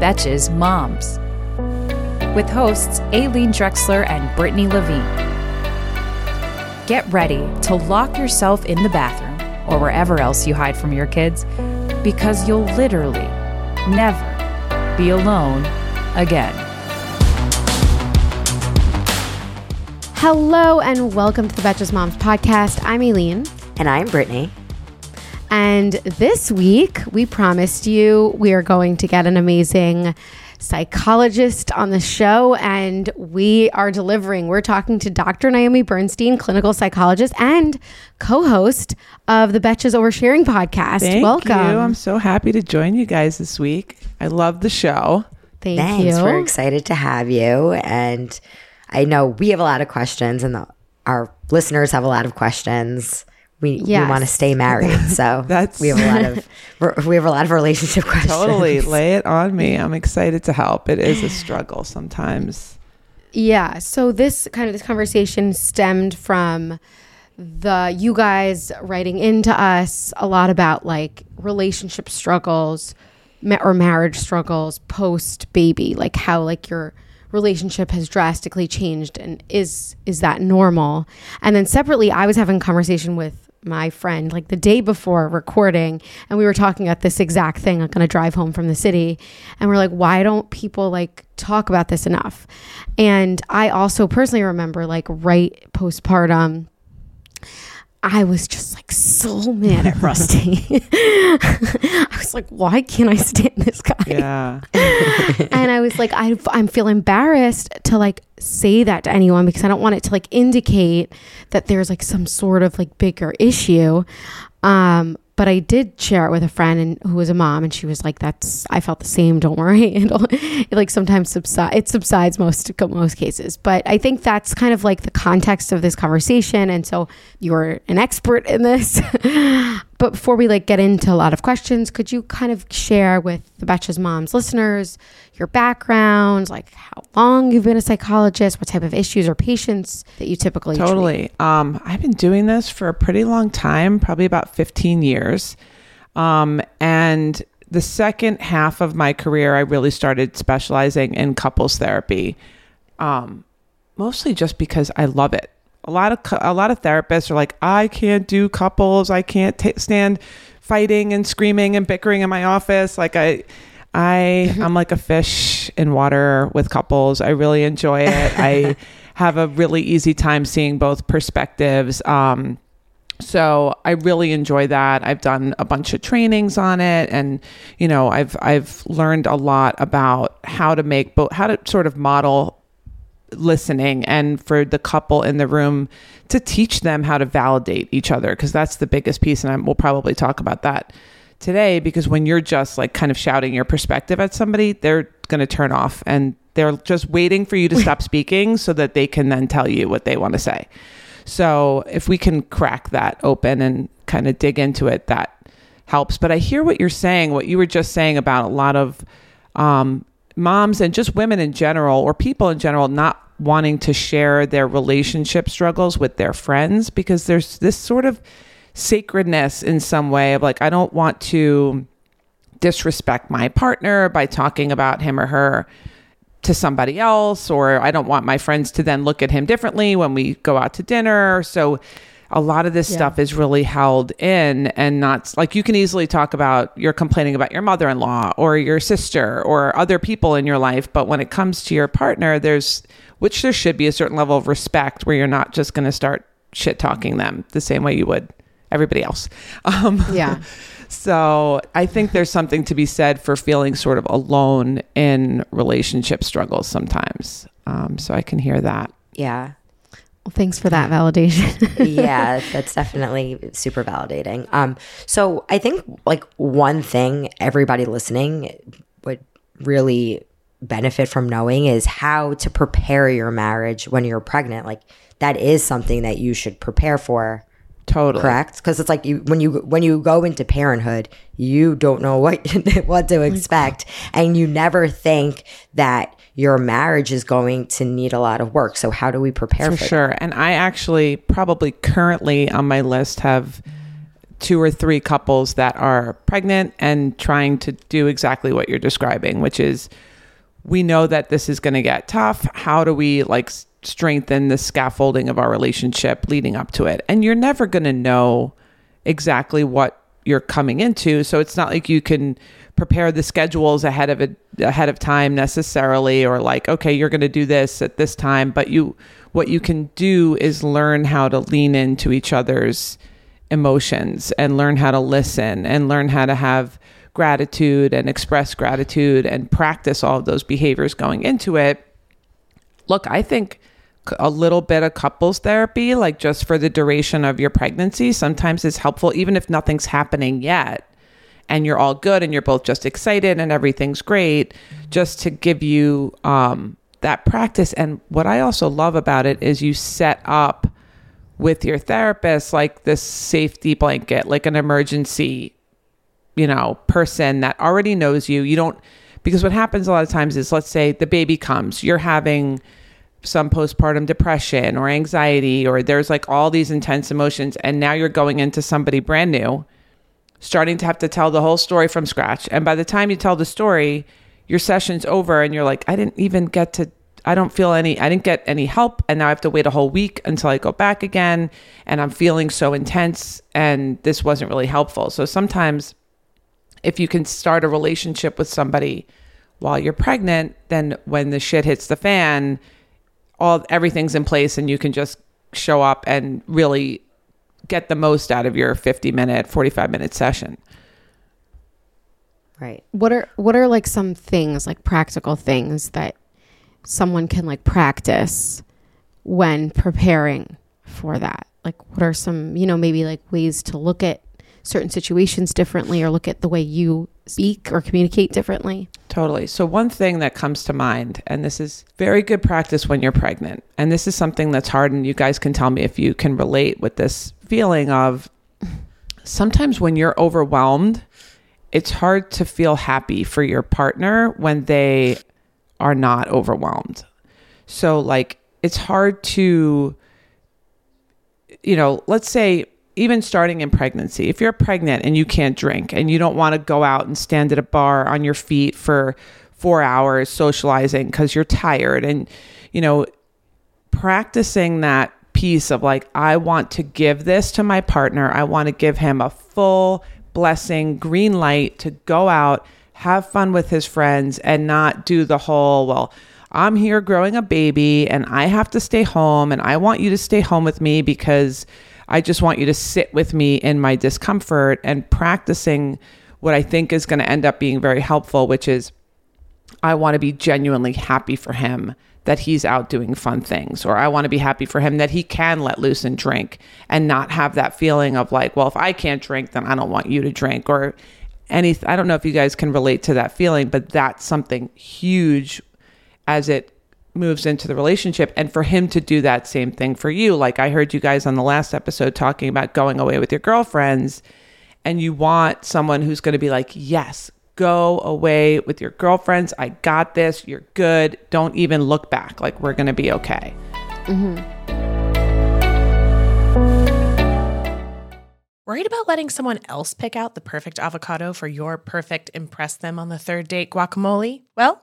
Betches Moms with hosts Aileen Drexler and Brittany Levine. Get ready to lock yourself in the bathroom or wherever else you hide from your kids because you'll literally never be alone again. Hello and welcome to the Betches Moms podcast. I'm Aileen. And I'm Brittany. And this week, we promised you we are going to get an amazing psychologist on the show, and we are delivering. We're talking to Dr. Naomi Bernstein, clinical psychologist and co host of the Betches Oversharing podcast. Thank Welcome. you. I'm so happy to join you guys this week. I love the show. Thank Thanks. you. We're excited to have you. And I know we have a lot of questions, and the, our listeners have a lot of questions. We, Yes. we want to stay married, so That's- we have a lot of we have a lot of relationship questions. Totally lay it on me. I'm excited to help. It is a struggle sometimes. Yeah. So this kind of this conversation stemmed from the you guys writing into us a lot about like relationship struggles ma- or marriage struggles post baby, like how like your relationship has drastically changed and is is that normal? And then separately, I was having a conversation with my friend like the day before recording and we were talking about this exact thing like on a drive home from the city and we're like why don't people like talk about this enough? And i also personally remember like right postpartum I was just like so mad at Rusty. I was like, why can't I stand this guy? Yeah. and I was like, I, I'm feel embarrassed to like say that to anyone because I don't want it to like indicate that there's like some sort of like bigger issue. Um, but I did share it with a friend and who was a mom, and she was like, "That's I felt the same. Don't worry." It'll, it like sometimes subside. It subsides most most cases, but I think that's kind of like the context of this conversation. And so you're an expert in this. but before we like get into a lot of questions, could you kind of share with the Betches Moms listeners your background, like how long you've been a psychologist, what type of issues or patients that you typically? Totally. Um, I've been doing this for a pretty long time, probably about 15 years. Um, and the second half of my career, I really started specializing in couples therapy, um, mostly just because I love it. A lot of a lot of therapists are like, I can't do couples. I can't ta stand fighting and screaming and bickering in my office. Like I, I I'm like a fish in water with couples. I really enjoy it. I have a really easy time seeing both perspectives. Um, so I really enjoy that. I've done a bunch of trainings on it, and you know, I've I've learned a lot about how to make both how to sort of model listening and for the couple in the room to teach them how to validate each other because that's the biggest piece and I, we'll probably talk about that today because when you're just like kind of shouting your perspective at somebody they're going to turn off and they're just waiting for you to stop speaking so that they can then tell you what they want to say. So if we can crack that open and kind of dig into it that helps. But i hear what you're saying what you were just saying about a lot of um, moms and just women in general or people in general not wanting to share their relationship struggles with their friends because there's this sort of sacredness in some way of like I don't want to disrespect my partner by talking about him or her to somebody else or I don't want my friends to then look at him differently when we go out to dinner so a lot of this Yeah. stuff is really held in and not like you can easily talk about you're complaining about your mother-in-law or your sister or other people in your life but when it comes to your partner there's which there should be a certain level of respect where you're not just going to start shit talking them the same way you would everybody else um, Yeah. so I think there's something to be said for feeling sort of alone in relationship struggles sometimes. Um, so I can hear that. Yeah. Well, thanks for that validation. yeah, that's definitely super validating. Um, so I think like one thing everybody listening would really benefit from knowing is how to prepare your marriage when you're pregnant. Like that is something that you should prepare for. Totally. Correct, because it's like you when you when you go into parenthood, you don't know what what to expect, and you never think that your marriage is going to need a lot of work. So how do we prepare for, for sure? And I actually probably currently on my list have two or three couples that are pregnant and trying to do exactly what you're describing, which is we know that this is going to get tough. How do we like strengthen the scaffolding of our relationship leading up to it? And you're never going to know exactly what you're coming into. So it's not like you can prepare the schedules ahead of it ahead of time necessarily or like okay you're going to do this at this time but you what you can do is learn how to lean into each other's emotions and learn how to listen and learn how to have gratitude and express gratitude and practice all of those behaviors going into it look i think a little bit of couples therapy like just for the duration of your pregnancy. Sometimes is helpful even if nothing's happening yet and you're all good and you're both just excited and everything's great just to give you um, that practice. And what i also love about it is you set up with your therapist like this safety blanket like an emergency you know person that already knows you. You don't because what happens a lot of times is let's say the baby comes you're having some postpartum depression or anxiety or there's like all these intense emotions and now you're going into somebody brand new starting to have to tell the whole story from scratch. And by the time you tell the story, your session's over and you're like, I didn't even get to I don't feel any I didn't get any help and now I have to wait a whole week until I go back again and I'm feeling so intense and this wasn't really helpful. So sometimes if you can start a relationship with somebody while you're pregnant, then when the shit hits the fan, all everything's in place and you can just show up and really get the most out of your 50 minute 45 minute session. Right. What are what are like some things like practical things that someone can like practice when preparing for that? Like what are some you know maybe like ways to look at certain situations differently or look at the way you speak or communicate differently Totally. So, one thing that comes to mind, and this is very good practice when you're pregnant, and this is something that's hard, and you guys can tell me if you can relate with this feeling of sometimes when you're overwhelmed, it's hard to feel happy for your partner when they are not overwhelmed. So, like, it's hard to, you know, let's say even starting in pregnancy, if you're pregnant and you can't drink and you don't want to go out and stand at a bar on your feet for four hours socializing because you're tired and, you know, practicing that piece of like, I want to give this to my partner. I want to give him a full blessing, green light to go out, have fun with his friends, and not do the whole, well, I'm here growing a baby and I have to stay home and I want you to stay home with me because I just want you to sit with me in my discomfort and practicing what I think is going to end up being very helpful, which is I want to be genuinely happy for him that he's out doing fun things, or I want to be happy for him that he can let loose and drink and not have that feeling of like, well, if I can't drink, then I don't want you to drink, or any. I don't know if you guys can relate to that feeling, but that's something huge as it moves into the relationship. And for him to do that same thing for you like i heard you guys on the last episode talking about going away with your girlfriends and you want someone who's going to be like yes go away with your girlfriends. I got this. You're good. Don't even look back. Like we're going to be okay. Mm-hmm. Worried about letting someone else pick out the perfect avocado for your perfect impress them on the third date guacamole? Well,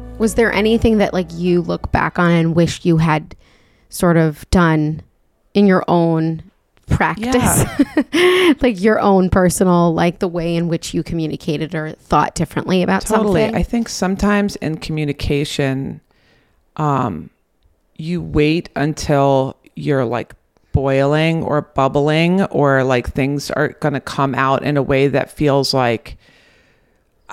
Was there anything that like you look back on and wish you had sort of done in your own practice? like your own personal, like the way in which you communicated or thought differently about totally something? i think sometimes in communication um you wait until you're like boiling or bubbling or like things are going to come out in a way that feels like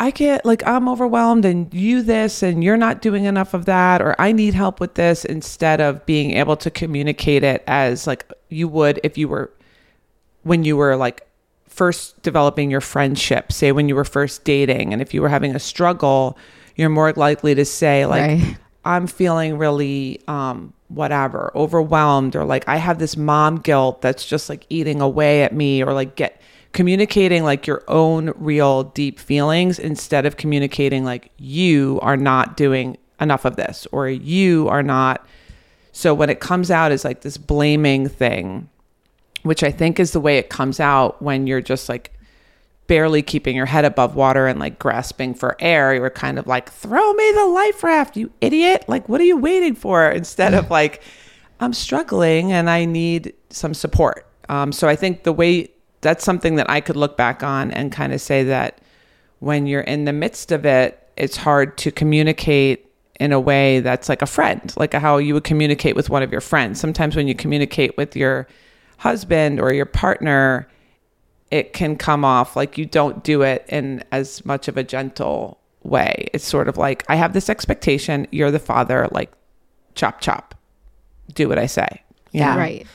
I can't, like I'm overwhelmed and you this and you're not doing enough of that or I need help with this instead of being able to communicate it as like you would if you were when you were like first developing your friendship, say when you were first dating and if you were having a struggle, you're more likely to say like Right. I'm feeling really um whatever, overwhelmed or like I have this mom guilt that's just like eating away at me or like get communicating like your own real deep feelings instead of communicating like you are not doing enough of this or you are not so when it comes out as like this blaming thing which I think is the way it comes out when you're just like barely keeping your head above water and like grasping for air. You're kind of like, throw me the life raft, you idiot. Like, what are you waiting for? Instead of like, I'm struggling and I need some support. Um, so I think the way that's something that I could look back on and kind of say that when you're in the midst of it, it's hard to communicate in a way that's like a friend, like how you would communicate with one of your friends. Sometimes when you communicate with your husband or your partner, it can come off like you don't do it in as much of a gentle way. It's sort of like, I have this expectation, you're the father, like chop chop. Do what I say. Yeah. Right.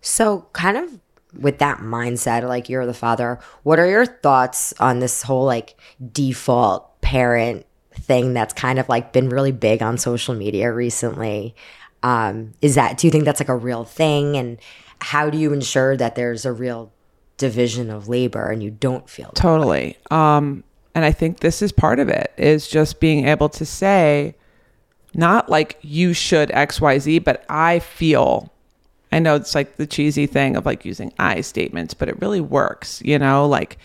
So, kind of with that mindset, like you're the father, what are your thoughts on this whole like default parent thing that's kind of like been really big on social media recently? Um, is that, do you think that's like a real thing? And how do you ensure that there's a real division of labor and you don't feel? Totally. Um, and I think this is part of it is just being able to say, not like you should XYZ, but I feel. I know it's like the cheesy thing of like using I statements, but it really works, you know, like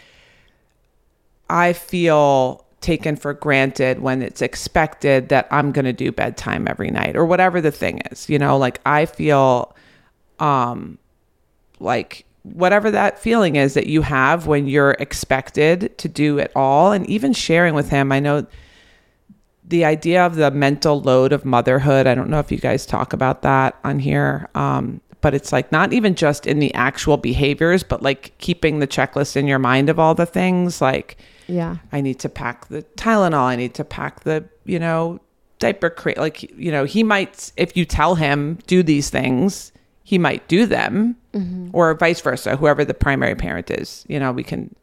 I feel taken for granted when it's expected that I'm going to do bedtime every night or whatever the thing is, you know, like I feel um like whatever that feeling is that you have when you're expected to do it all and even sharing with him i know the idea of the mental load of motherhood i don't know if you guys talk about that on here um, but it's like not even just in the actual behaviors but like keeping the checklist in your mind of all the things like Yeah. I need to pack the Tylenol. I need to pack the, you know, diaper crate. Like, you know, he might, if you tell him do these things, he might do them mm-hmm. or vice versa, whoever the primary parent is. You know, we can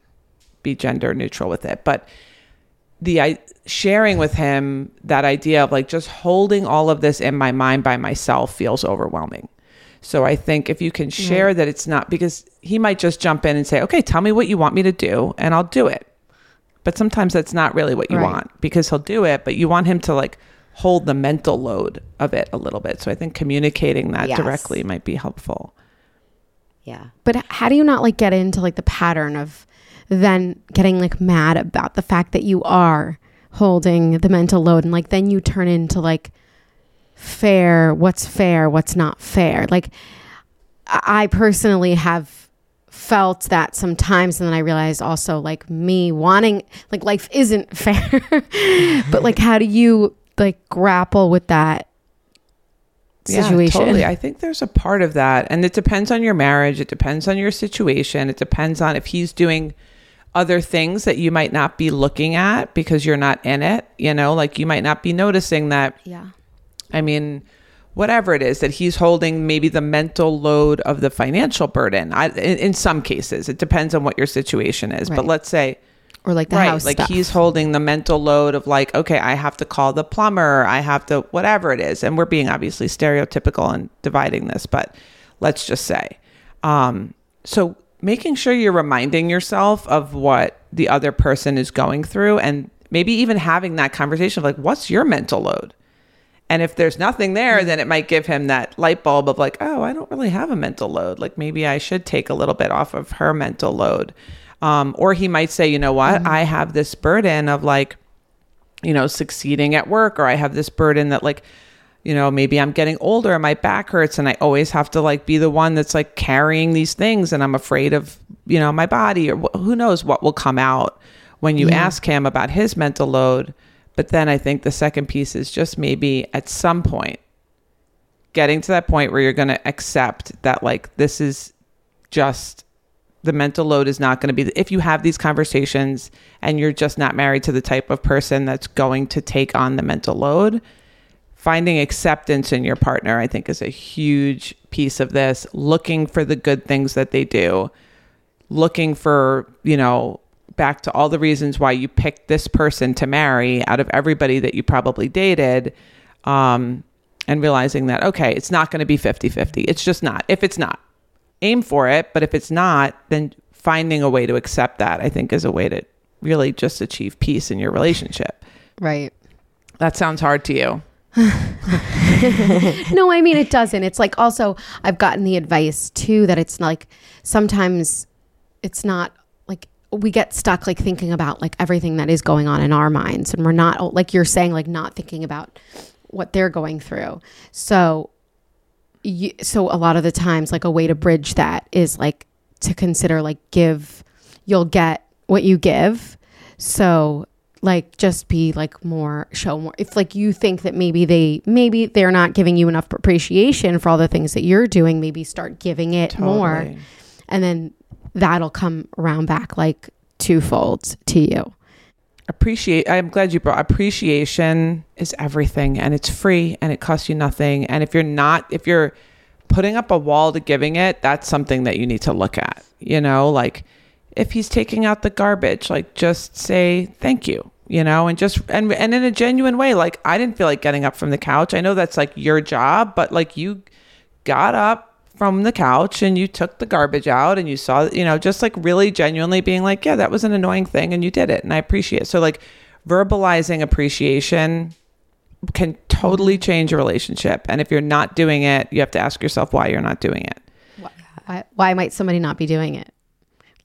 be gender neutral with it. But the I, sharing with him that idea of like just holding all of this in my mind by myself feels overwhelming. So I think if you can share that it's not because he might just jump in and say, "Okay, tell me what you want me to do and I'll do it." But sometimes that's not really what you Right. want because he'll do it, but you want him to like hold the mental load of it a little bit. So I think communicating that Yes. directly might be helpful. Yeah. But how do you not like get into like the pattern of then getting like mad about the fact that you are holding the mental load and like then you turn into like fair, what's fair, what's not fair. Like I personally have felt that sometimes and then I realized also like me wanting like life isn't fair. Mm-hmm. but like how do you like grapple with that situation? Yeah, totally. I think there's a part of that. And it depends on your marriage. It depends on your situation. It depends on if he's doing other things that you might not be looking at because you're not in it. You know, like you might not be noticing that. Yeah. I mean, whatever it is that he's holding, maybe the mental load of the financial burden. I, in, in some cases, it depends on what your situation is. But let's say, Or like the right, house like stuff. he's holding the mental load of like, okay, I have to call the plumber, I have to whatever it is, and we're being obviously stereotypical and dividing this, but let's just say, um, so making sure you're reminding yourself of what the other person is going through, and maybe even having that conversation of like, what's your mental load? And if there's nothing there, then it might give him that light bulb of like, oh, I don't really have a mental load. Like maybe I should take a little bit off of her mental load. Um, or he might say, you know what, I have this burden of like, you know, succeeding at work, or I have this burden that like, you know, maybe I'm getting older and my back hurts and I always have to like be the one that's like carrying these things and I'm afraid of, you know, my body or wh- who knows what will come out when you ask him about his mental load. But then I think the second piece is just maybe at some point getting to that point where you're going to accept that like this is just the mental load is not going to be if you have these conversations and you're just not married to the type of person that's going to take on the mental load finding acceptance in your partner i think is a huge piece of this. Looking for the good things that they do. Looking for you know back to all the reasons why you picked this person to marry out of everybody that you probably dated um, and realizing that okay it's not going to be 50-50 it's just not if it's not aim for it but if it's not then finding a way to accept that i think is a way to really just achieve peace in your relationship right. that sounds hard to you no, I mean it doesn't. It's like also I've gotten the advice too that it's like sometimes it's not we get stuck like thinking about like everything that is going on in our minds and we're not like you're saying like not thinking about what they're going through. So you, so a lot of the times like a way to bridge that is like to consider like give you'll get what you give. So like just be like more show more if like you think that maybe they maybe they're not giving you enough appreciation for all the things that you're doing maybe start giving it more and then that'll come around back like twofold to you. Appreciate i'm glad you brought appreciation is everything and it's free and it costs you nothing and if you're not if you're putting up a wall to giving it that's something that you need to look at you know? Like if he's taking out the garbage like just say thank you you know? And just and and in a genuine way like i didn't feel like getting up from the couch. I know that's like your job but like you got up from the couch and you took the garbage out and you saw you know just like really genuinely being like yeah that was an annoying thing and you did it and i appreciate it. So like verbalizing appreciation can totally mm-hmm. change a relationship and if you're not doing it you have to ask yourself why you're not doing it. Why, why might somebody not be doing it?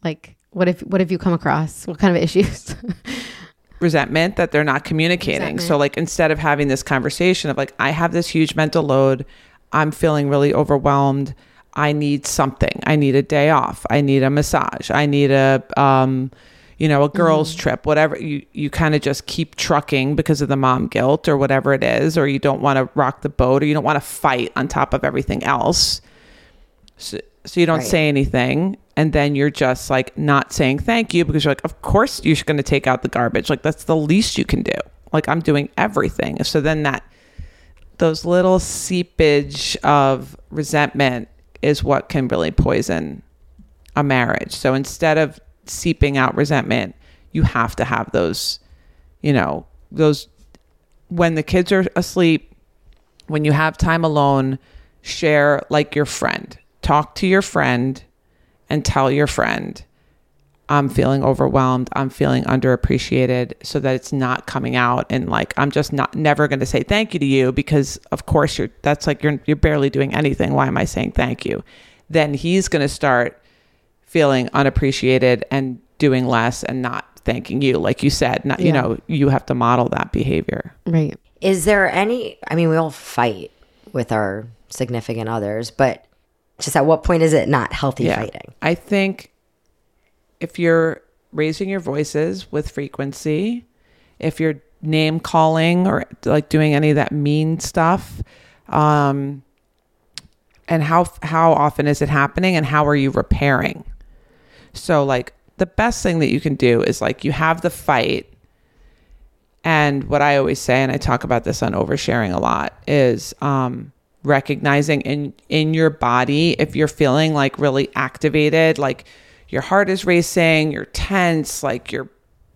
Like what if what have you come across? What kind of issues? Resentment that they're not communicating. So like instead of having this conversation of like I have this huge mental load, I'm feeling really overwhelmed. I need something. I need a day off. I need a massage. I need a um you know, a girls trip, whatever you you kind of just keep trucking because of the mom guilt or whatever it is or you don't want to rock the boat or you don't want to fight on top of everything else. So, so you don't Right. say anything and then you're just like not saying thank you because you're like of course you're going to take out the garbage like that's the least you can do like i'm doing everything so then that those little seepage of resentment is what can really poison a marriage so instead of seeping out resentment you have to have those you know those when the kids are asleep when you have time alone, share like your friend. Talk to your friend and tell your friend, I'm feeling overwhelmed. I'm feeling underappreciated so that it's not coming out and like I'm just not never going to say thank you to you because of course you're that's like you're you're barely doing anything. Why am I saying thank you? Then he's going to start feeling unappreciated and doing less and not thanking you like you said. Not you know, you have to model that behavior. Right. Is there any? I mean, we all fight with our significant others, but just at what point is it not healthy fighting? I think if you're raising your voices with frequency, if you're name calling or like doing any of that mean stuff, um, and how how often is it happening, and how are you repairing? So, like the best thing that you can do is like you have the fight. And what I always say, and I talk about this on oversharing a lot, is um, recognizing in in your body if you're feeling like really activated, like your heart is racing, you're tense, like your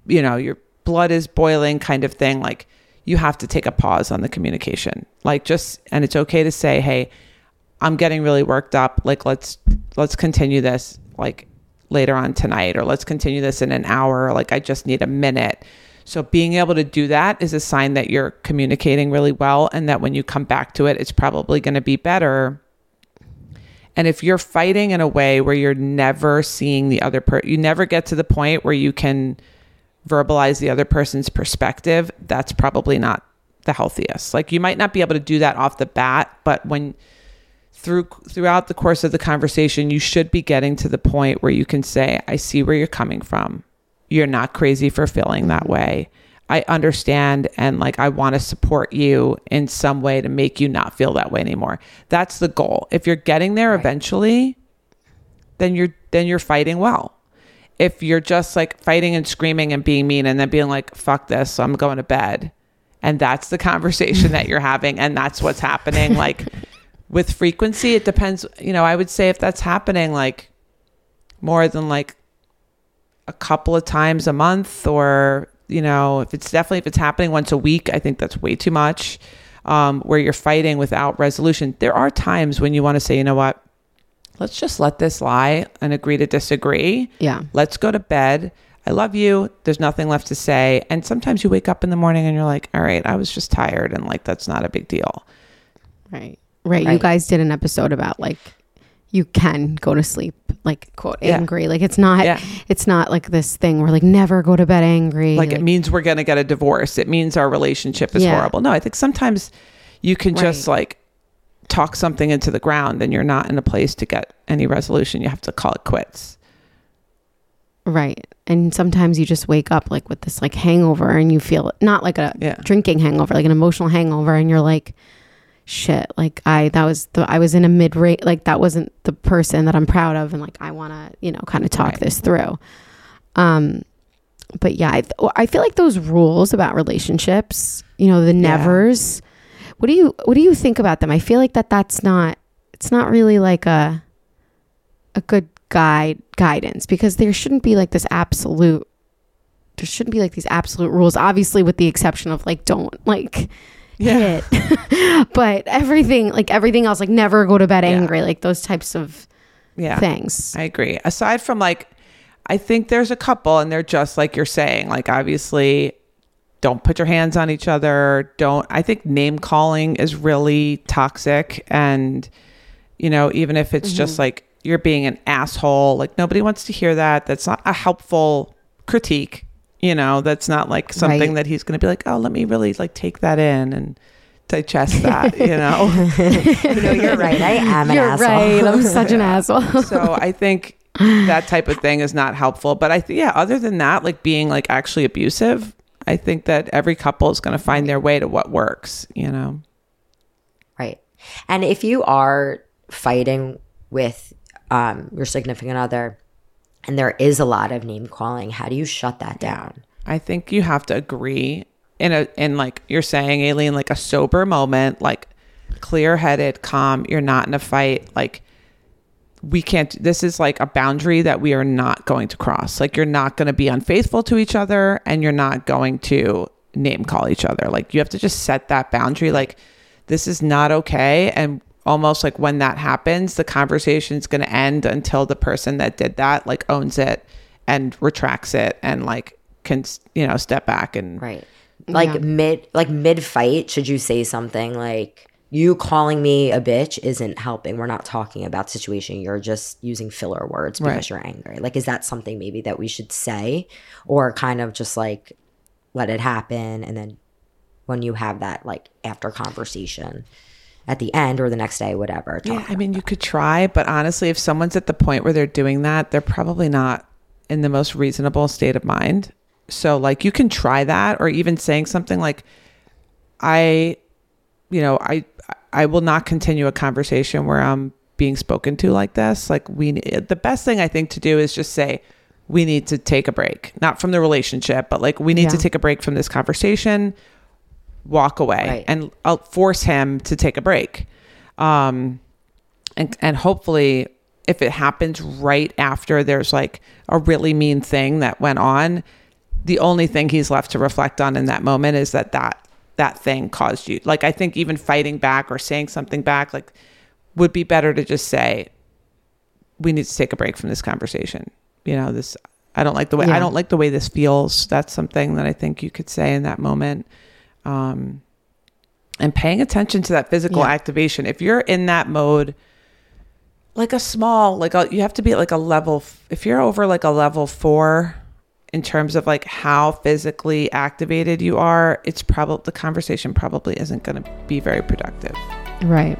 you know your blood is boiling, kind of thing. Like you have to take a pause on the communication, like just and it's okay to say, hey, I'm getting really worked up. Like let's let's continue this like later on tonight or let's continue this in an hour. Like I just need a minute. So being able to do that is a sign that you're communicating really well and that when you come back to it it's probably going to be better. And if you're fighting in a way where you're never seeing the other person, you never get to the point where you can verbalize the other person's perspective, that's probably not the healthiest. Like you might not be able to do that off the bat, but when through throughout the course of the conversation, you should be getting to the point where you can say, "I see where you're coming from. You're not crazy for feeling that way. I understand and like I want to support you in some way to make you not feel that way anymore." That's the goal. If you're getting there eventually, then you're then you're fighting well. If you're just like fighting and screaming and being mean and then being like, "Fuck this, so I'm going to bed." And that's the conversation that you're having and that's what's happening like with frequency it depends you know i would say if that's happening like more than like a couple of times a month or you know if it's definitely if it's happening once a week i think that's way too much um, where you're fighting without resolution. There are times when you want to say you know what? Let's just let this lie and agree to disagree. Yeah. let's go to bed. I love you. There's nothing left to say. And sometimes you wake up in the morning and you're like all right i was just tired and like that's not a big deal. Right. Right. You guys did an episode about like you can go to sleep like quote Yeah. angry. Like it's not Yeah. it's not like this thing where like never go to bed angry. like it means we're going to get a divorce it means our relationship is Yeah. horrible no i think sometimes you can just like talk something into the ground and you're not in a place to get any resolution you have to call it quits Right. And sometimes you just wake up like with this like hangover and you feel not like a drinking hangover, like an emotional hangover and you're like shit, like I that was the I was in a mid rate like that wasn't the person that I'm proud of and like I want to, you know, kind of talk Right. this through. Um but yeah, I, th- I feel like those rules about relationships, you know, the Yeah. nevers. What do you what do you think about them? I feel like that that's not it's not really like a a good guide guidance because there shouldn't be like this absolute there shouldn't be like these absolute rules obviously with the exception of like don't like Yeah. hit. But everything like everything else like never go to bed angry like those types of yeah. things. I agree. Aside from like i think there's a couple and they're just like you're saying like obviously don't put your hands on each other don't i think name calling is really toxic and you know even if it's just mm-hmm. like you're being an asshole like nobody wants to hear that that's not a helpful critique you know that's not like something Right. that he's going to be like oh let me really like take that in and digest that you know You know, you're right. I am an you're asshole. right i'm such an asshole so I think that type of thing is not helpful. But I think, yeah, other than that, like being like actually abusive, I think that every couple is going to find their way to what works, you know? Right. And if you are fighting with um, your significant other and there is a lot of name calling, how do you shut that down? I think you have to agree in a, in like you're saying, Aileen, like a sober moment, like clear headed, calm, you're not in a fight. Like, we can't this is like a boundary that we are not going to cross like you're not going to be unfaithful to each other and you're not going to name call each other like you have to just set that boundary like this is not okay and almost like when that happens the conversation's going to end until the person that did that like owns it and retracts it and like can you know step back and Right. Like Yeah. mid like mid fight, should you say something like you calling me a bitch isn't helping. We're not talking about situation. You're just using filler words because Right. you're angry. Like is that something maybe that we should say or kind of just like let it happen and then when you have that like after conversation at the end or the next day whatever. Yeah, I mean, you could try, but honestly, if someone's at the point where they're doing that, they're probably not in the most reasonable state of mind. So, like, you can try that, or even saying something like, "I, you know, I, I will not continue a conversation where I'm being spoken to like this." Like, we, the best thing I think to do is just say, "We need to take a break, not from the relationship, but like, we need to take a break from this conversation." Walk away Right. and I'll force him to take a break. Um, and, and hopefully if it happens right after there's like a really mean thing that went on, the only thing he's left to reflect on in that moment is that that, that thing caused you. Like, I think even fighting back or saying something back, like would be better to just say, we need to take a break from this conversation. You know, this, I don't like the way, Yeah. I don't like the way this feels. That's something that I think you could say in that moment um, and paying attention to that physical Yeah. activation. If you're in that mode, like a small, like a, you have to be at like a level, if you're over like a level four, in terms of like how physically activated you are, it's probably the conversation probably isn't going to be very productive. Right.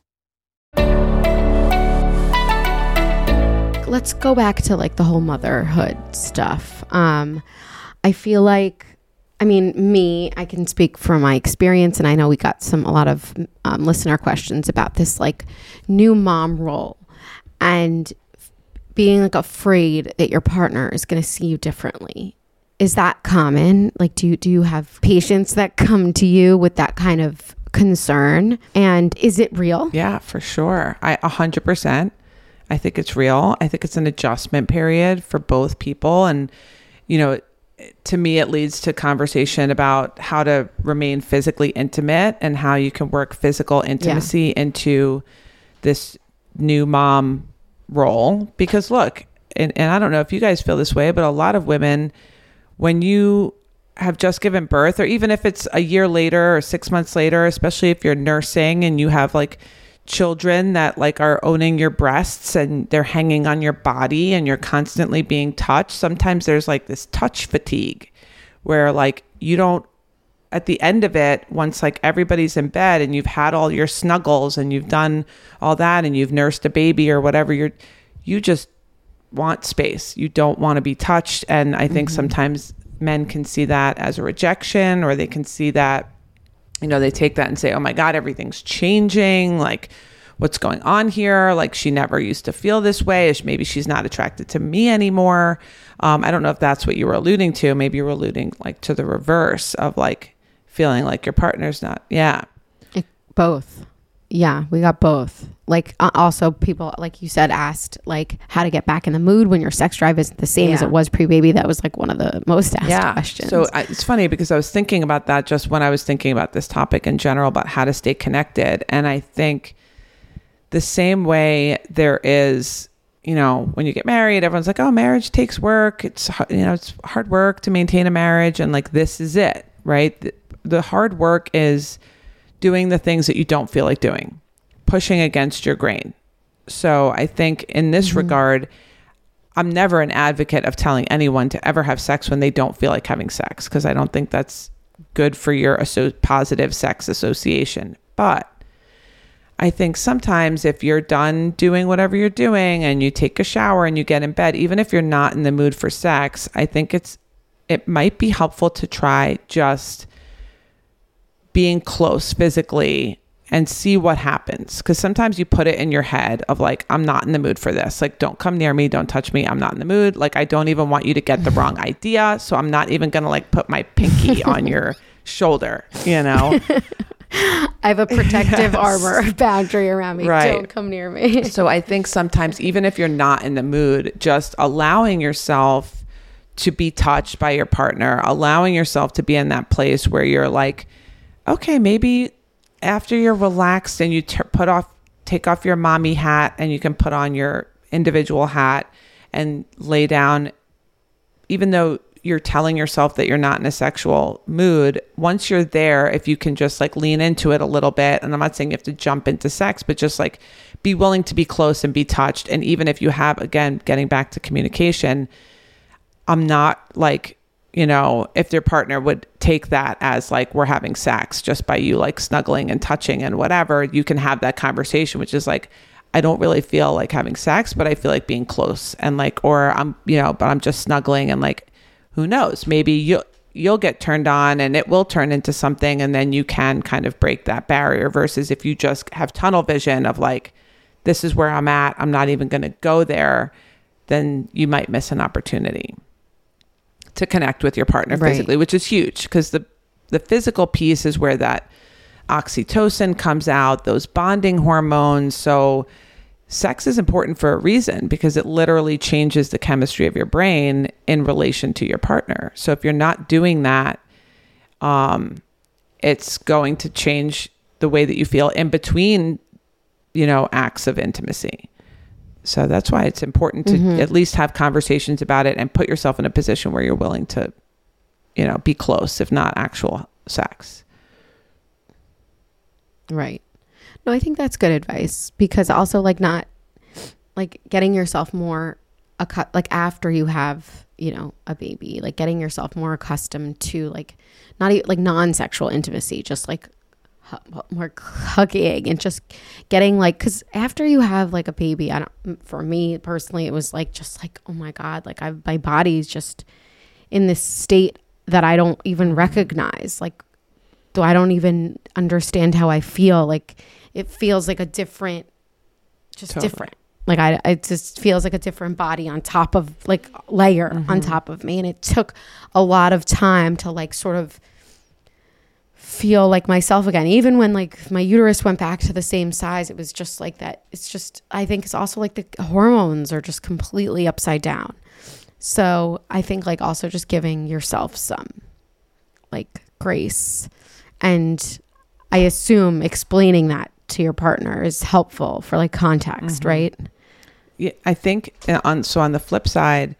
Let's go back to like the whole motherhood stuff. Um, I feel like, I mean, me, I can speak from my experience, and I know we got some a lot of um, listener questions about this like new mom role and being like afraid that your partner is going to see you differently. Is that common? Like, do you, do you have patients that come to you with that kind of concern? And is it real? Yeah, for sure. I a hundred percent. I think it's real. I think it's an adjustment period for both people, and you know, to me, it leads to conversation about how to remain physically intimate and how you can work physical intimacy into this new mom role. Because look, and, and I don't know if you guys feel this way, but a lot of women, when you have just given birth, or even if it's a year later or six months later, especially if you're nursing and you have like children that like are owning your breasts and they're hanging on your body and you're constantly being touched, sometimes there's like this touch fatigue where like you don't at the end of it, once like everybody's in bed and you've had all your snuggles and you've done all that and you've nursed a baby or whatever, you're you just want space. You don't want to be touched. And I think mm-hmm. sometimes men can see that as a rejection or they can see that, you know, they take that and say, oh my God, everything's changing. Like, what's going on here? Like, she never used to feel this way. Maybe she's not attracted to me anymore. Um, I don't know if that's what you were alluding to. Maybe you were alluding like to the reverse of like feeling like your partner's not. Yeah. Both. Yeah, we got both. Like uh, also people like you said asked like how to get back in the mood when your sex drive isn't the same as it was pre-baby. That was like one of the most asked questions. So I, it's funny because I was thinking about that just when I was thinking about this topic in general about how to stay connected. And I think the same way there is, you know, when you get married, everyone's like, oh, marriage takes work. It's, you know, it's hard work to maintain a marriage. And like, this is it, right? The, the hard work is doing the things that you don't feel like doing, pushing against your grain. So I think in this mm-hmm. regard, I'm never an advocate of telling anyone to ever have sex when they don't feel like having sex because I don't think that's good for your asso- positive sex association. But I think sometimes if you're done doing whatever you're doing and you take a shower and you get in bed, even if you're not in the mood for sex, I think it's it might be helpful to try just being close physically and see what happens. Because sometimes you put it in your head of like, I'm not in the mood for this. Like, don't come near me. Don't touch me. I'm not in the mood. Like, I don't even want you to get the wrong idea. So I'm not even going to like put my pinky on your shoulder, you know? I have a protective armor boundary around me. Right. Don't come near me. So I think sometimes, even if you're not in the mood, just allowing yourself to be touched by your partner, allowing yourself to be in that place where you're like, okay, maybe after you're relaxed and you t- put off, take off your mommy hat and you can put on your individual hat and lay down, even though you're telling yourself that you're not in a sexual mood, once you're there, if you can just like lean into it a little bit, and I'm not saying you have to jump into sex, but just like be willing to be close and be touched. And even if you have, again, getting back to communication, I'm not like, you know, if your partner would take that as like we're having sex just by you like snuggling and touching and whatever, you can have that conversation, which is like, I don't really feel like having sex, but I feel like being close and like, or I'm, you know, but I'm just snuggling and like, who knows? Maybe you'll you'll get turned on and it will turn into something and then you can kind of break that barrier versus if you just have tunnel vision of like this is where I'm at, I'm not even going to go there, then you might miss an opportunity to connect with your partner Right. physically, which is huge because the the physical piece is where that oxytocin comes out, those bonding hormones. So sex is important for a reason because it literally changes the chemistry of your brain in relation to your partner. So if you're not doing that, um, it's going to change the way that you feel in between, you know, acts of intimacy. So that's why it's important to mm-hmm. at least have conversations about it and put yourself in a position where you're willing to, you know, be close, if not actual sex. Right. No, I think that's good advice because also like not like getting yourself more accu- like after you have, you know, a baby, like getting yourself more accustomed to like not even like non-sexual intimacy, just like more hugging and just getting like cuz after you have like a baby, I don't for me personally it was like just like oh my god, like I my body's just in this state that I don't even recognize. Like do I don't even understand how I feel. Like it feels like a different, just Totally. different. Like I, it just feels like a different body on top of like layer on mm-hmm. top of me, and it took a lot of time to like sort of feel like myself again. Even when like my uterus went back to the same size, it was just like that. It's just I think it's also like the hormones are just completely upside down. So I think like also just giving yourself some like grace and I assume explaining that to your partner is helpful for like context, right? yeah, I think uh, on so on the flip side,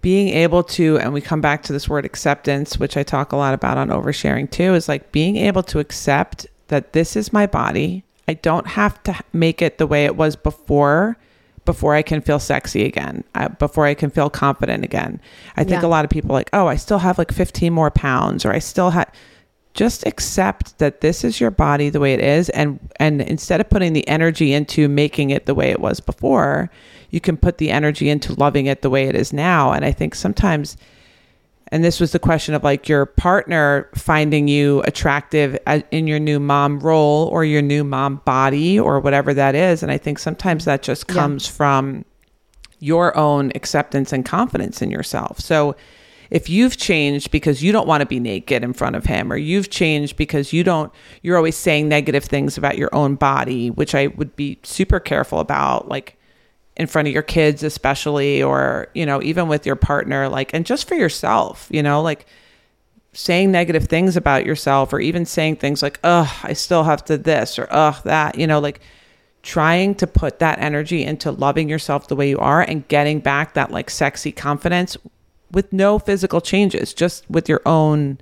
being able to, and we come back to this word acceptance, which I talk a lot about on oversharing too, is like being able to accept that this is my body. I don't have to make it the way it was before, before I can feel sexy again, uh, before I can feel confident again. I think Yeah. a lot of people are like, oh, I still have like 15 more pounds, or I still have. Just accept that this is your body the way it is, and and instead of putting the energy into making it the way it was before, you can put the energy into loving it the way it is now. And I think sometimes and this was the question of like your partner finding you attractive in your new mom role or your new mom body or whatever that is and i think sometimes that just Yeah. comes from your own acceptance and confidence in yourself so if you've changed because you don't want to be naked in front of him or you've changed because you don't you're always saying negative things about your own body which i would be super careful about like in front of your kids especially or you know even with your partner like and just for yourself you know like saying negative things about yourself or even saying things like ugh i still have to this or ugh that you know like trying to put that energy into loving yourself the way you are and getting back that like sexy confidence with no physical changes just with your own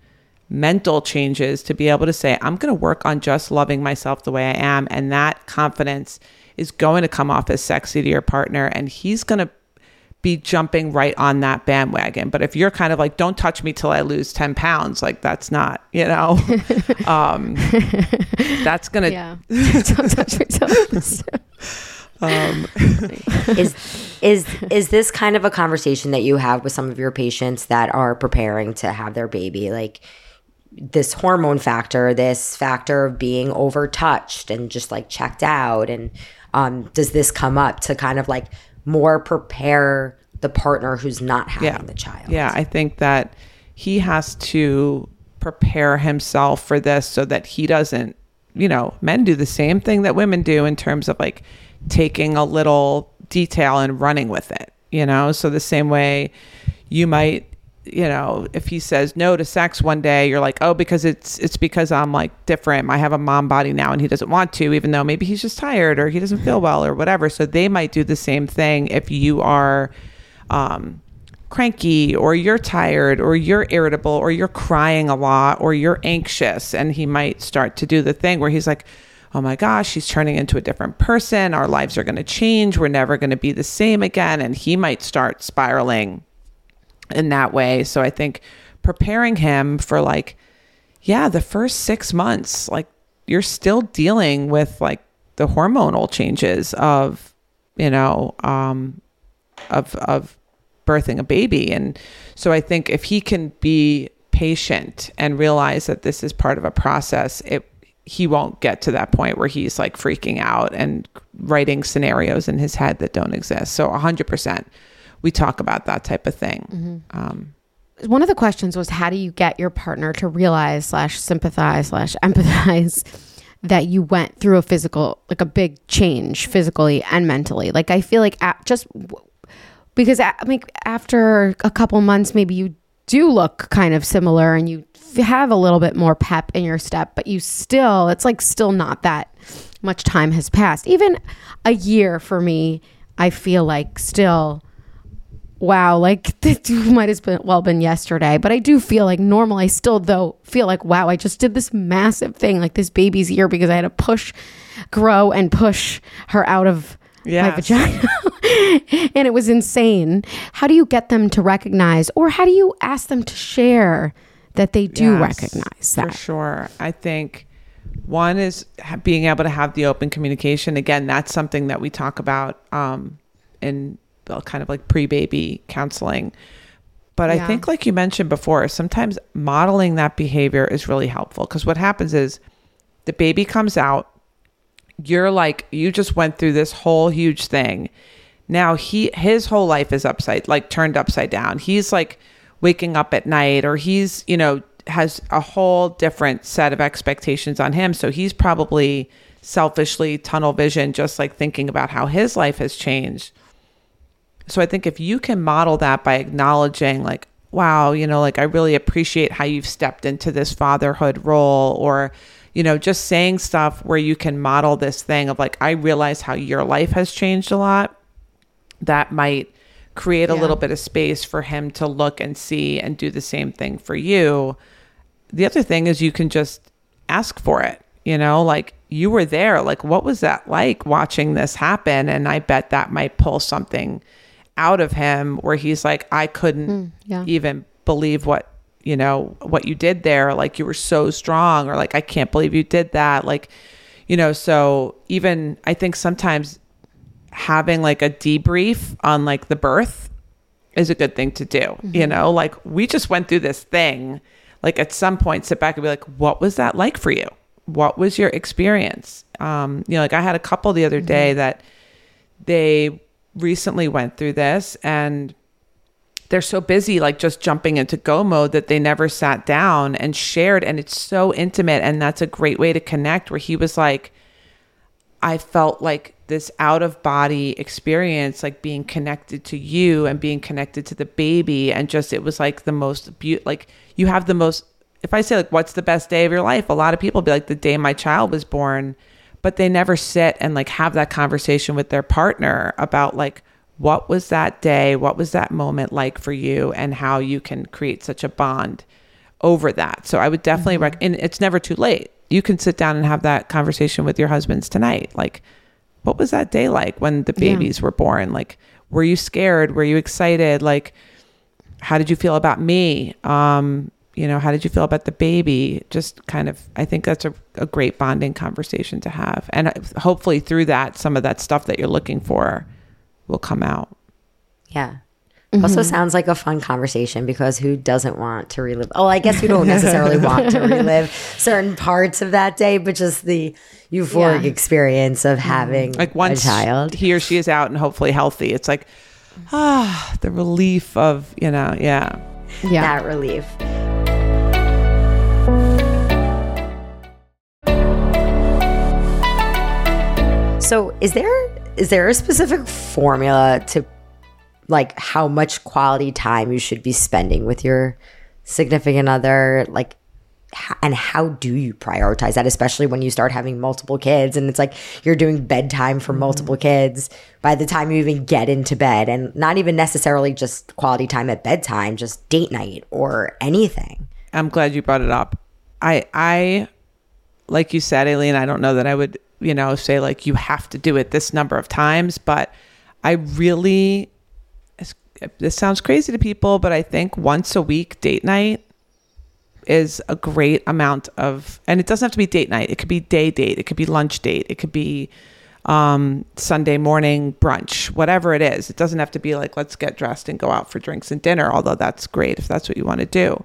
mental changes to be able to say i'm going to work on just loving myself the way i am and that confidence is going to come off as sexy to your partner and he's going to be jumping right on that bandwagon. But if you're kind of like, don't touch me till I lose 10 pounds, like that's not, you know, um, that's going to, Yeah. Don't touch me till I lose- um, is is is this kind of a conversation that you have with some of your patients that are preparing to have their baby like this hormone factor this factor of being overtouched and just like checked out and um, does this come up to kind of like more prepare the partner who's not having yeah. the child Yeah, I think that he has to prepare himself for this so that he doesn't, you know, men do the same thing that women do in terms of like taking a little detail and running with it, you know? So the same way you might you know if he says no to sex one day you're like oh because it's it's because i'm like different. I have a mom body now and he doesn't want to even though maybe he's just tired or he doesn't feel well or whatever. So they might do the same thing if you are um cranky or you're tired or you're irritable or you're crying a lot or you're anxious. And he might start to do the thing where he's like oh my gosh she's turning into a different person. Our lives are going to change. We're never going to be the same again. And he might start spiraling in that way. So i think preparing him for like yeah the first 6 months like you're still dealing with like the hormonal changes of you know um of of birthing a baby. And so i think if he can be patient and realize that this is part of a process it he won't get to that point where he's like freaking out and writing scenarios in his head that don't exist. So 100% we talk about that type of thing. Um, one of the questions was how do you get your partner to realize slash sympathize slash empathize that you went through a physical like a big change physically and mentally? Like i feel like a- just because I mean, after a couple months maybe you do look kind of similar and you have a little bit more pep in your step but you still it's like still not that much time has passed. Even a year for me i feel like still wow, like this might have been well been yesterday, but I do feel like normal. I still though feel like wow, I just did this massive thing, like this baby's ear because I had to push, grow, and push her out of my Yes. vagina, and it was insane. How do you get them to recognize, or how do you ask them to share that they do Yes, recognize for that? sure. I think one is being able to have the open communication. Again, that's something that we talk about um, in kind of like pre-baby counseling. But I think, like you mentioned before, sometimes modeling that behavior is really helpful because what happens is the baby comes out, you're like, you just went through this whole huge thing. Now he his whole life is upside like turned upside down. He's like waking up at night or he's, you know, has a whole different set of expectations on him. So he's probably selfishly tunnel vision just like thinking about how his life has changed. So I think if you can model that by acknowledging like wow, you know, like I really appreciate how you've stepped into this fatherhood role or you know, just saying stuff where you can model this thing of like I realize how your life has changed a lot that might create a Yeah. little bit of space for him to look and see and do the same thing for you. The other thing is you can just ask for it, you know, like you were there. Like, what was that like watching this happen? And I bet that might pull something out of him where he's like, I couldn't mm, yeah. even believe what, you know, what you did there. Like, you were so strong, or like, I can't believe you did that. Like, you know, so even I think sometimes having like a debrief on like the birth is a good thing to do. You mm-hmm. know, like we just went through this thing. Like at some point, sit back and be like, what was that like for you? What was your experience? Um, you know, like I had a couple the other mm-hmm. day that they recently went through this and they're so busy like just jumping into go mode that they never sat down and shared and it's so intimate and that's a great way to connect where he was like I felt like this out of body experience, like being connected to you and being connected to the baby. And just, it was like the most beautiful, like you have the most, if I say like, what's the best day of your life? A lot of people be like the day my child was born, but they never sit and like have that conversation with their partner about like, what was that day? What was that moment like for you and how you can create such a bond over that. So I would definitely rec- and it's never too late. You can sit down and have that conversation with your husbands tonight. Like, what was that day like when the Yeah. babies were born? Like, were you scared? Were you excited? Like, how did you feel about me? Um, you know, how did you feel about the baby? Just kind of, I think that's a, a great bonding conversation to have. And uh, hopefully through that, some of that stuff that you're looking for will come out. Yeah. Also sounds like a fun conversation because who doesn't want to relive? Oh, I guess you don't necessarily want to relive certain parts of that day, but just the euphoric Yeah. experience of having Like once a child. he or she is out and hopefully healthy, it's like, ah, the relief of, you know, yeah. Yeah. That relief. So, is there is there a specific formula to like how much quality time you should be spending with your significant other? Like, and how do you prioritize that, especially when you start having multiple kids and it's like you're doing bedtime for multiple mm-hmm. kids by the time you even get into bed, and not even necessarily just quality time at bedtime, just date night or anything. I'm glad you brought it up. I I like you said, Aileen, I don't know that I would, you know, say like you have to do it this number of times, but I really this sounds crazy to people, but I think once a week date night is a great amount of and it doesn't have to be date night. It could be day date, it could be lunch date, it could be um, Sunday morning brunch, whatever it is. It doesn't have to be like, let's get dressed and go out for drinks and dinner, although that's great if that's what you want to do.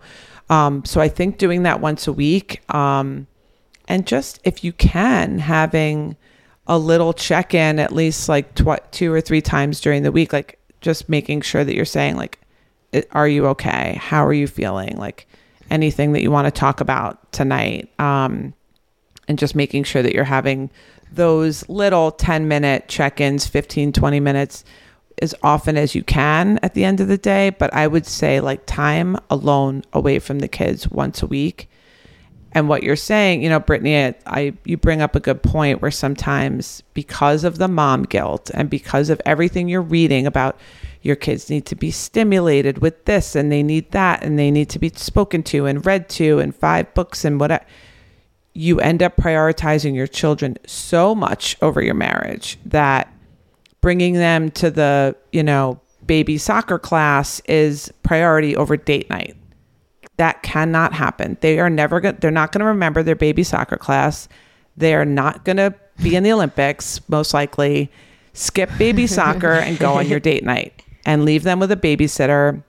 Um, so I think doing that once a week, um, and just if you can, having a little check in at least like tw- two or three times during the week, like just making sure that you're saying, like, are you okay? How are you feeling? Like anything that you want to talk about tonight. Um, and just making sure that you're having those little 10 minute check-ins 15 20 minutes as often as you can at the end of the day but i would say like time alone away from the kids once a week and what you're saying you know brittany I, I you bring up a good point where sometimes because of the mom guilt and because of everything you're reading about your kids need to be stimulated with this and they need that and they need to be spoken to and read to and five books and whatever you end up prioritizing your children so much over your marriage that bringing them to the, you know, baby soccer class is priority over date night. That cannot happen. They are never going they're not going to remember their baby soccer class. They are not going to be in the Olympics most likely. Skip baby soccer and go on your date night and leave them with a babysitter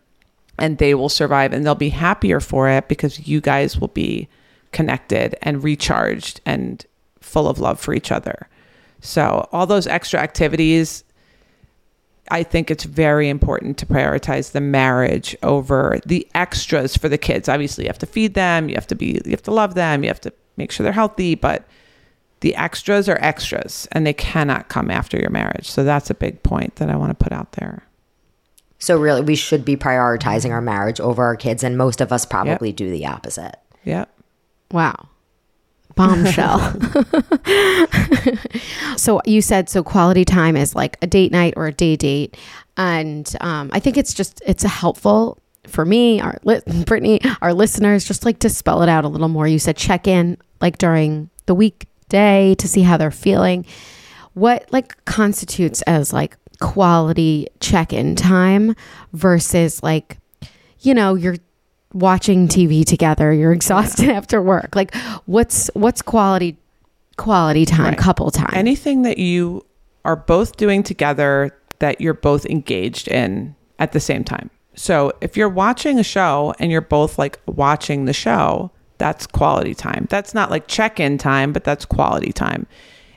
and they will survive and they'll be happier for it because you guys will be connected and recharged and full of love for each other. So, all those extra activities, I think it's very important to prioritize the marriage over the extras for the kids. Obviously, you have to feed them, you have to be you have to love them, you have to make sure they're healthy, but the extras are extras and they cannot come after your marriage. So that's a big point that I want to put out there. So really, we should be prioritizing our marriage over our kids, and most of us probably do the opposite. Yep. Wow. Bombshell. so you said so quality time is like a date night or a day date. And um, I think it's just, it's a helpful for me, our li- Brittany, our listeners, just like to spell it out a little more. You said check in like during the weekday to see how they're feeling. What like constitutes as like quality check in time versus like, you know, you're watching TV together, you're exhausted after work. Like what's what's quality quality time, Right. couple time? anything that you are both doing together that you're both engaged in at the same time. So if you're watching a show and you're both like watching the show, that's quality time. That's not like check in time, but that's quality time.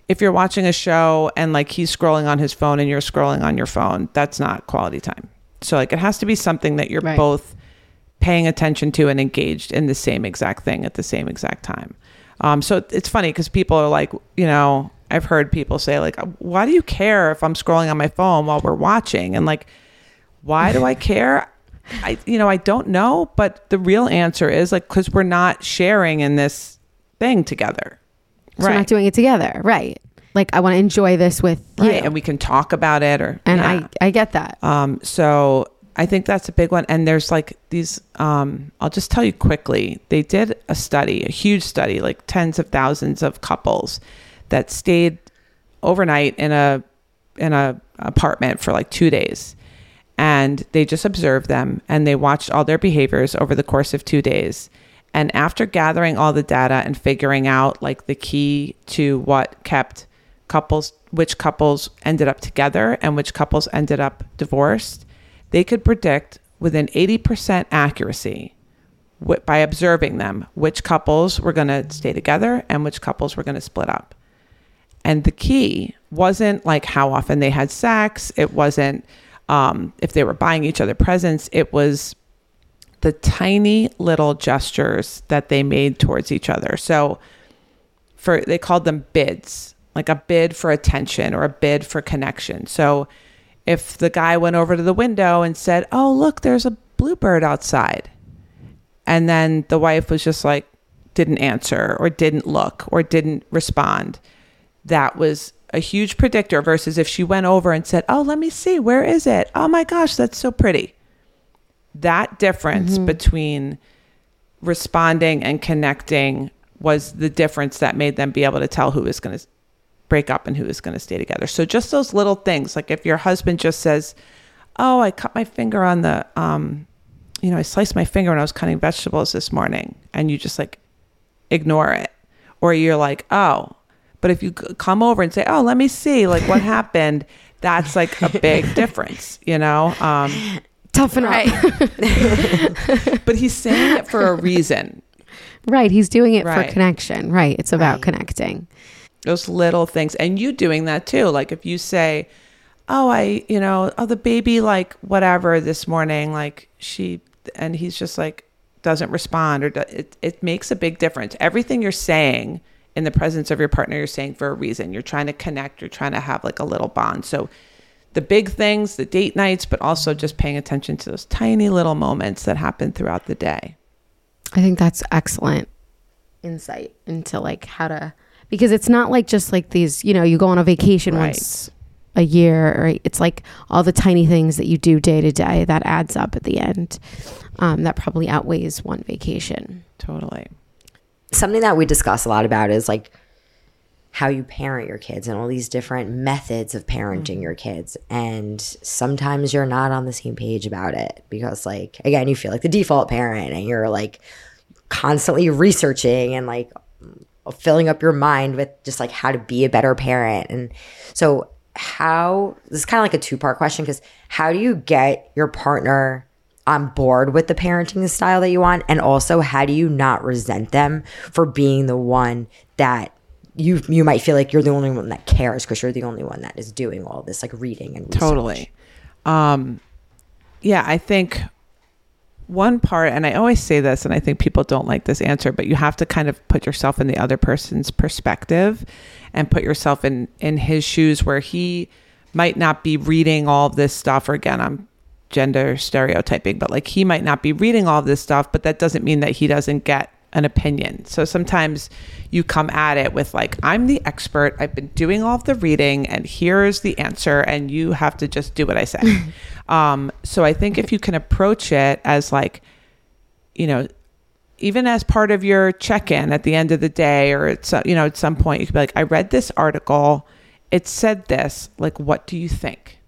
If you're watching a show and like he's scrolling on his phone and you're scrolling on your phone, that's not quality time. So like it has to be something that you're Right. both paying attention to and engaged in the same exact thing at the same exact time. Um, so it's funny because people are like, you know, I've heard people say like, why do you care if I'm scrolling on my phone while we're watching? And like, why do I care? I, you know, I don't know, but the real answer is like, cause we're not sharing in this thing together. So we're not doing it together. Right. Like I want to enjoy this with you. Right. And we can talk about it or, And yeah. I I get that. Um, so I think that's a big one. And there's like these, um, I'll just tell you quickly. They did a study, a huge study, like tens of thousands of couples that stayed overnight in a in a apartment for like two days and they just observed them and they watched all their behaviors over the course of two days and after gathering all the data and figuring out like the key to what kept couples which couples ended up together and which couples ended up divorced they could predict with an 80% accuracy by observing them which couples were going to stay together and which couples were going to split up and the key wasn't like how often they had sex. It wasn't um, if they were buying each other presents. It was the tiny little gestures that they made towards each other. So for they called them bids, like a bid for attention or a bid for connection. So if the guy went over to the window and said, "Oh, look, there's a bluebird outside." And then the wife was just like didn't answer or didn't look or didn't respond that was a huge predictor versus if she went over and said, Oh, let me see, where is it? Oh my gosh, that's so pretty. That difference Mm-hmm. between responding and connecting was the difference that made them be able to tell who was going to break up and who is going to stay together. So just those little things, like if your husband just says, "Oh, I cut my finger on the um you know, I sliced my finger when I was cutting vegetables this morning." And you just like ignore it. Or you're like, "Oh, but if you come over and say, "Oh, let me see like what happened," that's like a big difference, you know? Um Toughen up. but he's saying it for a reason. right. He's doing it Right. for connection. Right. It's about Right. connecting. Those little things. And you doing that too. Like if you say oh i you know oh the baby like whatever this morning like she and he's just like doesn't respond or do, it, it makes a big difference. Everything you're saying in the presence of your partner you're saying for a reason. You're trying to connect. You're trying to have like a little bond. So the big things the date nights but also just paying attention to those tiny little moments that happen throughout the day. I think that's excellent insight into like how to because it's not like just like these, you know, you go on a vacation Right. once a year or it's like all the tiny things that you do day to day that adds up at the end. Um, that probably outweighs one vacation. totally something that we discuss a lot about is like how you parent your kids and all these different methods of parenting your kids and sometimes you're not on the same page about it because like again you feel like the default parent and you're like constantly researching and like filling up your mind with just like how to be a better parent. And so how this is kind of like a two part question because how do you get your partner on board with the parenting style that you want? And also how do you not resent them for being the one that you you might feel like you're the only one that cares because you're the only one that is doing all this like reading and research. totally. Um yeah i think one part and i always say this and i think people don't like this answer but you have to kind of put yourself in the other person's perspective and put yourself in in his shoes where he might not be reading all this stuff or again i'm gender stereotyping but like he might not be reading all this stuff but that doesn't mean that he doesn't get an opinion. So sometimes you come at it with like i'm the expert. I've been doing all of the reading and here's the answer and you have to just do what i say. Um, so i think if you can approach it as like you know even as part of your check-in at the end of the day or at some, you know at some point you could be like i read this article. It said this. Like what do you think?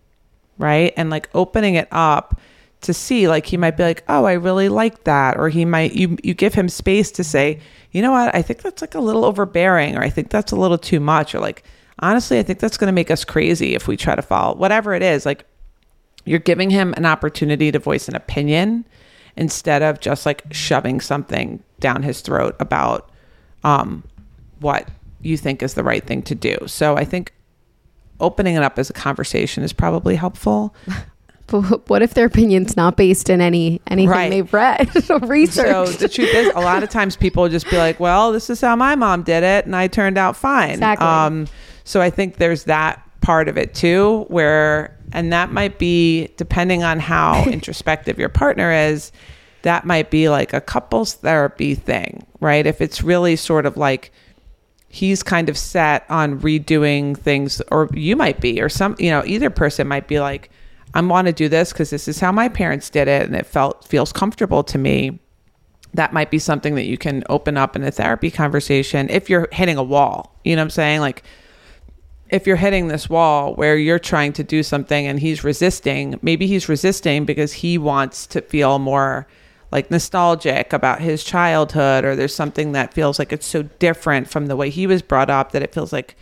Right? And like opening it up to see like he might be like oh i really like that or he might you you give him space to say you know what i think that's like a little overbearing or i think that's a little too much or like honestly i think that's going to make us crazy if we try to follow whatever it is like you're giving him an opportunity to voice an opinion instead of just like shoving something down his throat about um, what you think is the right thing to do. So I think opening it up as a conversation is probably helpful. But what if their opinion's not based in any anything Right. they've read or researched? So the truth is, a lot of times people will just be like, "Well, this is how my mom did it, and I turned out fine." Exactly. Um, so I think there's that part of it too, where and that might be depending on how introspective your partner is. That might be like a couples therapy thing, right? If it's really sort of like he's kind of set on redoing things, or you might be, or some, you know, either person might be like, I want to do this because this is how my parents did it, and it felt feels comfortable to me. That might be something that you can open up in a therapy conversation if you're hitting a wall. You know what I'm saying? Like, if you're hitting this wall where you're trying to do something and he's resisting, maybe he's resisting because he wants to feel more like nostalgic about his childhood or there's something that feels like it's so different from the way he was brought up that it feels like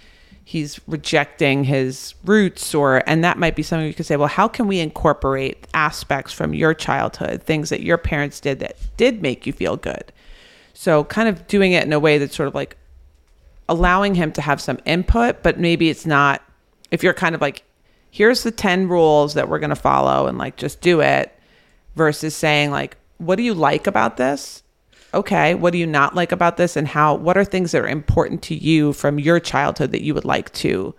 he's rejecting his roots or and that might be something you could say well how can we incorporate aspects from your childhood things that your parents did that did make you feel good so kind of doing it in a way that's sort of like allowing him to have some input, but maybe it's not if you're kind of like, here's the 10 rules that we're going to follow and like just do it versus saying like, what do you like about this? Okay, what do you not like about this and how what are things that are important to you from your childhood that you would like to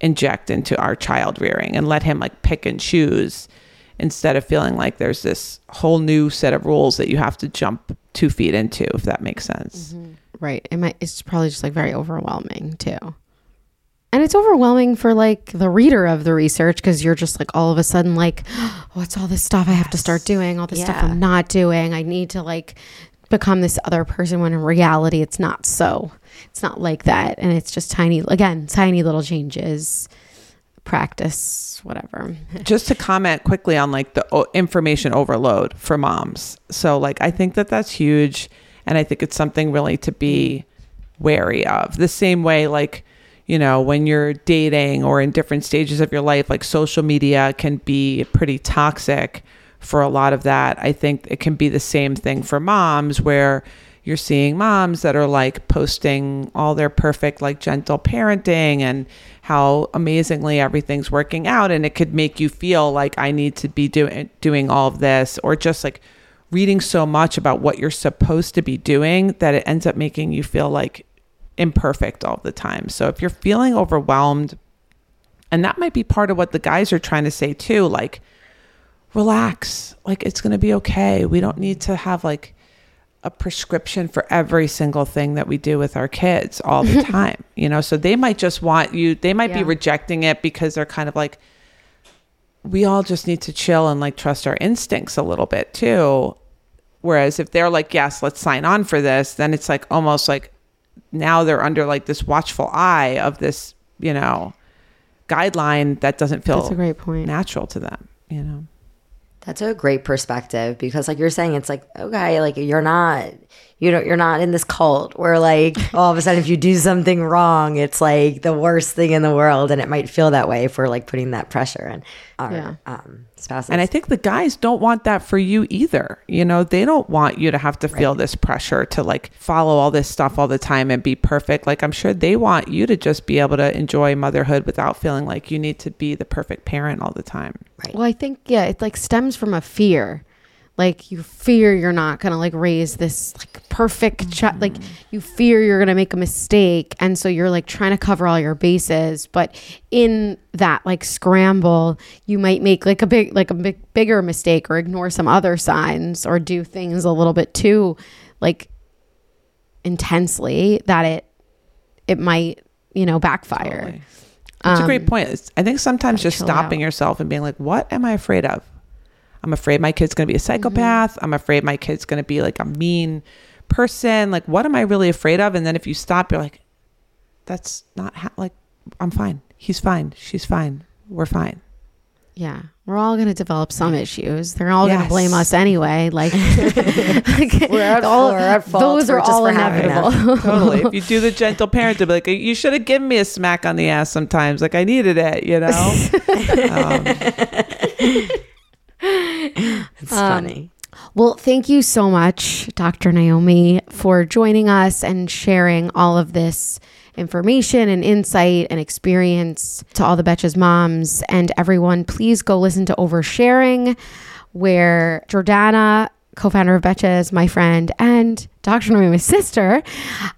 inject into our child rearing and let him like pick and choose instead of feeling like there's this whole new set of rules that you have to jump 2 feet into if that makes sense. Mm-hmm. Right. It might, it's probably just like very overwhelming too. And it's overwhelming for like the reader of the research because you're just like all of a sudden like, what's all this stuff I have to start doing? All this stuff I'm not doing. I need to like become this other person when in reality it's not so. It's not like that. And it's just tiny, again, tiny little changes, practice, whatever. just to comment quickly on like the information overload for moms. So like I think that that's huge and I think it's something really to be wary of. The same way like you know when you're dating or in different stages of your life like social media can be pretty toxic for a lot of that. I think it can be the same thing for moms where you're seeing moms that are like posting all their perfect like gentle parenting and how amazingly everything's working out and it could make you feel like I need to be doing doing all of this or just like reading so much about what you're supposed to be doing that it ends up making you feel like imperfect all the time. So if you're feeling overwhelmed and that might be part of what the guys are trying to say too like relax. Like it's going to be okay. We don't need to have like a prescription for every single thing that we do with our kids all the time you know? So they might just want you they might be rejecting it because they're kind of like we all just need to chill and like trust our instincts a little bit too. Whereas if they're like yes let's sign on for this then it's like almost like now they're under like this watchful eye of this you know guideline that doesn't feel That's a great point. natural to them you know That's a great perspective because like you're saying it's like okay like you're not you know you're not in this cult where like all of a sudden if you do something wrong it's like the worst thing in the world and it might feel that way if we're like putting that pressure on our Yeah. um, spouses. And I think the guys don't want that for you either. You know, they don't want you to have to feel this pressure to like follow all this stuff all the time and be perfect. Like, I'm sure they want you to just be able to enjoy motherhood without feeling like you need to be the perfect parent all the time. Well, I think yeah, it like stems from a fear. Like you fear you're not gonna like raise this like perfect child. Like you fear you're gonna make a mistake, and so you're like trying to cover all your bases. But in that like scramble, you might make like a big like a big bigger mistake, or ignore some other signs, or do things a little bit too like intensely that it it might you know backfire. Totally. That's a great Um, point. It's- I think sometimes just stopping out. yourself and being like, what am I afraid of? I'm afraid my kid's going to be a Mm-hmm. psychopath. I'm afraid my kid's going to be like a mean person. Like, what am I really afraid of? And then if you stop, you're like, that's not ha- like, I'm fine. He's fine. She's fine. We're fine. Yeah, we're all going to develop some issues. They're all going to blame us anyway. Like, like, We're at- we're at fault those are all for having them. inevitable. Totally. if you do the gentle parent, to be like, you should have given me a smack on the ass sometimes. Like, I needed it, you know? um, it's funny. Well, thank you so much, Dr. Naomi, for joining us and sharing all of this information and insight and experience to all the Betches moms and everyone. Please go listen to Oversharing, where Jordana, co founder of Betches, my friend, and Dr. Naomi's sister,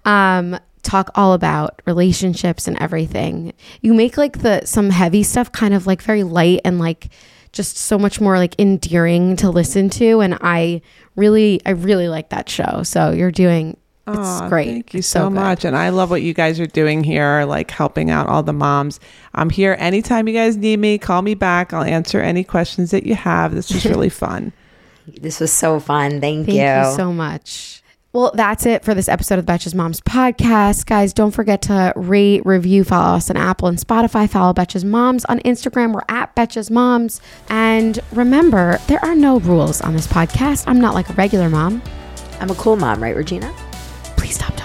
um, talk all about relationships and everything. You make like the some heavy stuff kind of like very light and like just so much more like endearing to listen to and I really I really like that show. So you're doing it's Aw, great. Thank you It's so, good. much. And I love what you guys are doing here, like helping out all the moms. I'm here anytime you guys need me. Call me back. I'll answer any questions that you have. This was really fun. This was so fun. Thank, you. Thank you. you so much. Well, that's it for this episode of the Betches Moms podcast. Guys, don't forget to rate, review, follow us on Apple and Spotify. Follow Betches Moms on Instagram. We're at Betches Moms. And remember, there are no rules on this podcast. I'm not like a regular mom. I'm a cool mom, right, Regina? Please stop talking.